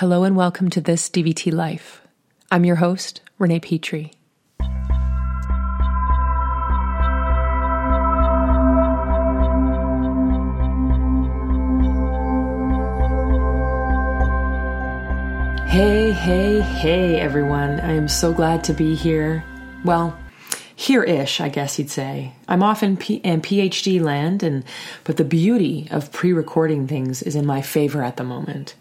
Hello and welcome to this DVT Life. I'm your host, Renee Petrie. Hey, hey, hey, everyone. I am so glad to be here. Well, here ish, I guess you'd say. I'm off in, P- in PhD land, and but the beauty of pre recording things is in my favor at the moment.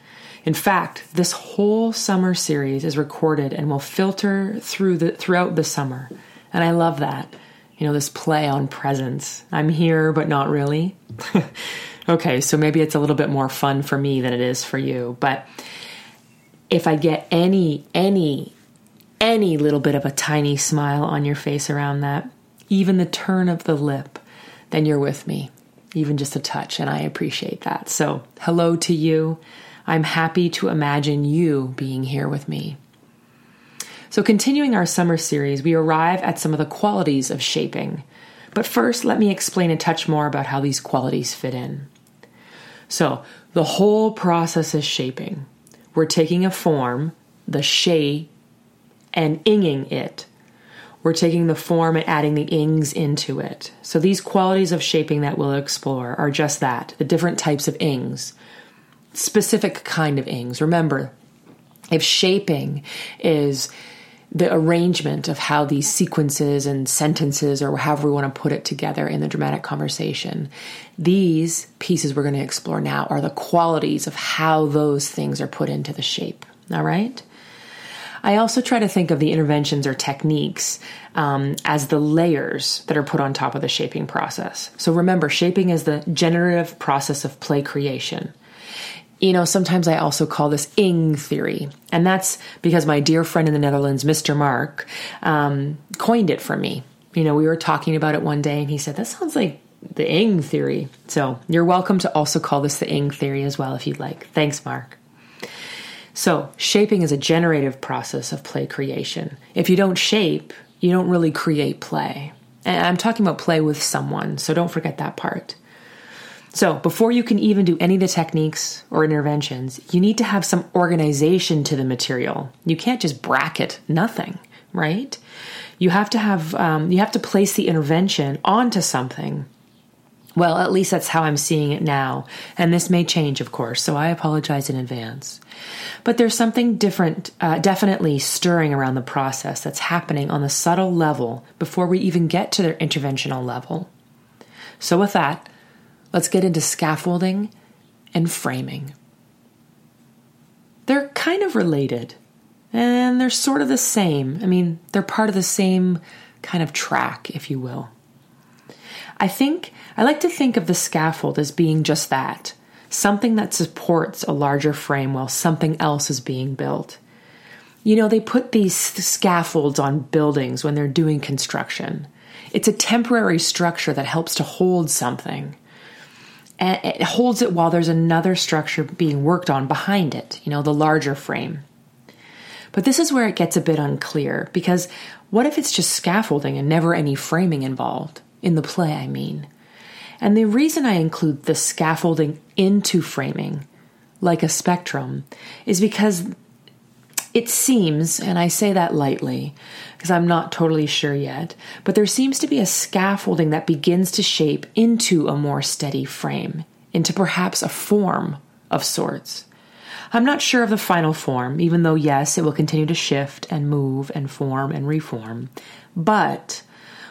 In fact, this whole summer series is recorded and will filter through the throughout the summer. And I love that. You know, this play on presence. I'm here but not really. okay, so maybe it's a little bit more fun for me than it is for you, but if I get any, any, any little bit of a tiny smile on your face around that, even the turn of the lip, then you're with me, even just a touch, and I appreciate that. So, hello to you. I'm happy to imagine you being here with me. So, continuing our summer series, we arrive at some of the qualities of shaping. But first, let me explain a touch more about how these qualities fit in. So, the whole process is shaping we're taking a form, the she, and inging it. We're taking the form and adding the ings into it. So these qualities of shaping that we'll explore are just that the different types of ings, specific kind of ings. Remember, if shaping is the arrangement of how these sequences and sentences or however we want to put it together in the dramatic conversation. These pieces we're going to explore now are the qualities of how those things are put into the shape. All right? I also try to think of the interventions or techniques um, as the layers that are put on top of the shaping process. So remember, shaping is the generative process of play creation you know, sometimes I also call this ing theory. And that's because my dear friend in the Netherlands, Mr. Mark, um, coined it for me. You know, we were talking about it one day and he said, that sounds like the ing theory. So you're welcome to also call this the ing theory as well if you'd like. Thanks, Mark. So, shaping is a generative process of play creation. If you don't shape, you don't really create play. And I'm talking about play with someone, so don't forget that part. So, before you can even do any of the techniques or interventions, you need to have some organization to the material. You can't just bracket nothing, right? You have to have um, you have to place the intervention onto something. Well, at least that's how I'm seeing it now, and this may change, of course. So I apologize in advance. But there's something different, uh, definitely stirring around the process that's happening on the subtle level before we even get to their interventional level. So, with that, Let's get into scaffolding and framing. They're kind of related and they're sort of the same. I mean, they're part of the same kind of track, if you will. I think I like to think of the scaffold as being just that something that supports a larger frame while something else is being built. You know, they put these scaffolds on buildings when they're doing construction. It's a temporary structure that helps to hold something and it holds it while there's another structure being worked on behind it, you know, the larger frame. But this is where it gets a bit unclear because what if it's just scaffolding and never any framing involved? In the play, I mean. And the reason I include the scaffolding into framing, like a spectrum, is because it seems, and I say that lightly because I'm not totally sure yet, but there seems to be a scaffolding that begins to shape into a more steady frame, into perhaps a form of sorts. I'm not sure of the final form, even though, yes, it will continue to shift and move and form and reform. But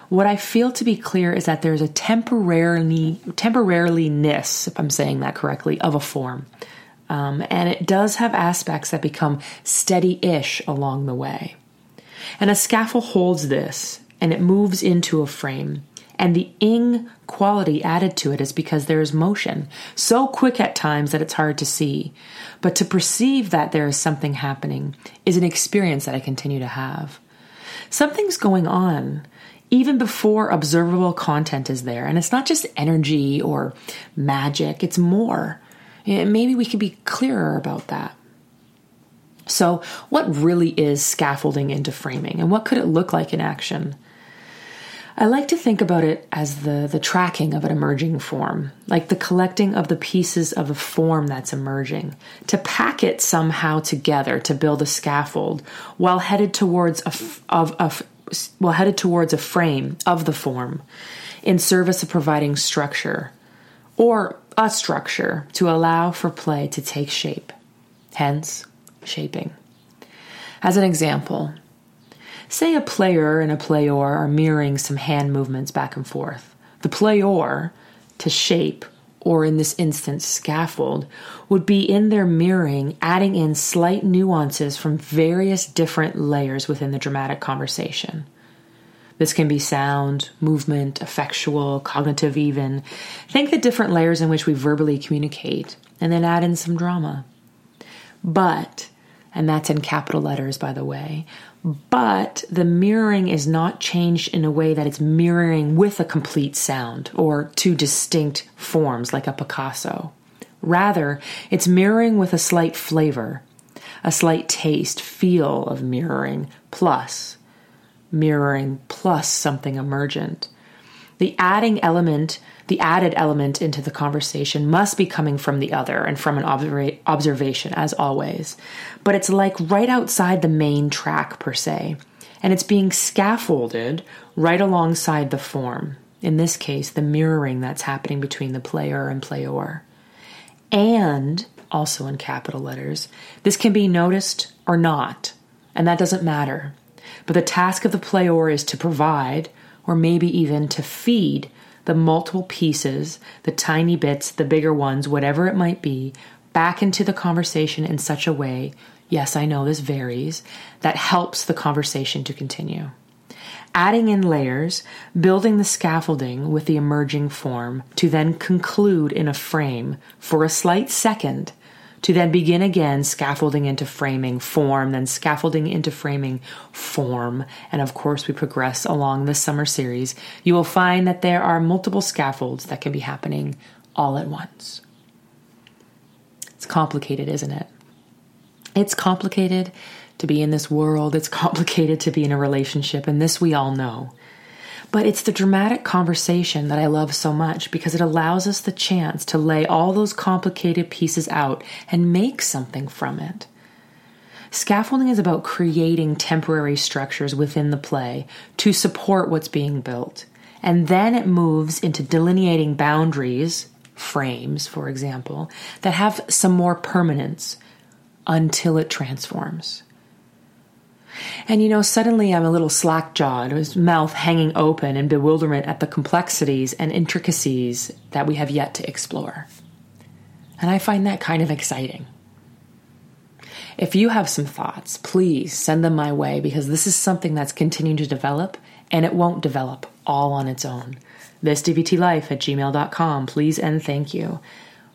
what I feel to be clear is that there's a temporarily temporariness, if I'm saying that correctly, of a form. Um, and it does have aspects that become steady ish along the way. And a scaffold holds this and it moves into a frame. And the ing quality added to it is because there is motion, so quick at times that it's hard to see. But to perceive that there is something happening is an experience that I continue to have. Something's going on even before observable content is there. And it's not just energy or magic, it's more. Maybe we could be clearer about that. So, what really is scaffolding into framing, and what could it look like in action? I like to think about it as the, the tracking of an emerging form, like the collecting of the pieces of a form that's emerging, to pack it somehow together to build a scaffold while headed towards a, of, of, while headed towards a frame of the form in service of providing structure or a structure to allow for play to take shape, hence shaping. As an example, Say a player and a player are mirroring some hand movements back and forth. The player, to shape, or in this instance, scaffold, would be in their mirroring, adding in slight nuances from various different layers within the dramatic conversation. This can be sound, movement, effectual, cognitive, even. Think the different layers in which we verbally communicate, and then add in some drama. But, and that's in capital letters, by the way, but the mirroring is not changed in a way that it's mirroring with a complete sound or two distinct forms like a Picasso. Rather, it's mirroring with a slight flavor, a slight taste, feel of mirroring, plus mirroring, plus something emergent. The adding element, the added element into the conversation must be coming from the other and from an observa- observation, as always. But it's like right outside the main track, per se, and it's being scaffolded right alongside the form. In this case, the mirroring that's happening between the player and player. And, also in capital letters, this can be noticed or not, and that doesn't matter. But the task of the player is to provide or maybe even to feed the multiple pieces, the tiny bits, the bigger ones, whatever it might be, back into the conversation in such a way, yes, I know this varies, that helps the conversation to continue. Adding in layers, building the scaffolding with the emerging form to then conclude in a frame for a slight second to then begin again scaffolding into framing form, then scaffolding into framing form. And of course, we progress along this summer series. You will find that there are multiple scaffolds that can be happening all at once. It's complicated, isn't it? It's complicated to be in this world, it's complicated to be in a relationship, and this we all know. But it's the dramatic conversation that I love so much because it allows us the chance to lay all those complicated pieces out and make something from it. Scaffolding is about creating temporary structures within the play to support what's being built. And then it moves into delineating boundaries, frames, for example, that have some more permanence until it transforms. And you know, suddenly I'm a little slack jawed, his mouth hanging open in bewilderment at the complexities and intricacies that we have yet to explore. And I find that kind of exciting. If you have some thoughts, please send them my way because this is something that's continuing to develop and it won't develop all on its own. This dvtlife at gmail.com, please and thank you.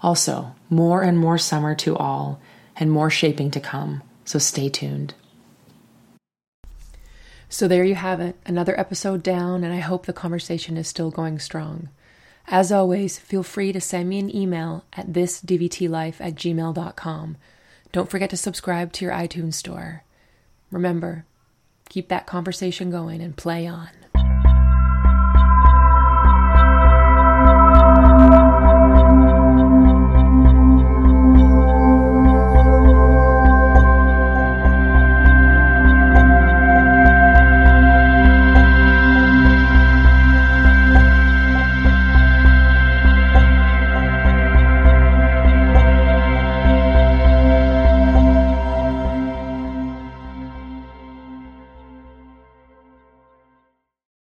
Also, more and more summer to all and more shaping to come, so stay tuned. So there you have it, another episode down, and I hope the conversation is still going strong. As always, feel free to send me an email at thisdvtlife at gmail.com. Don't forget to subscribe to your iTunes store. Remember, keep that conversation going and play on.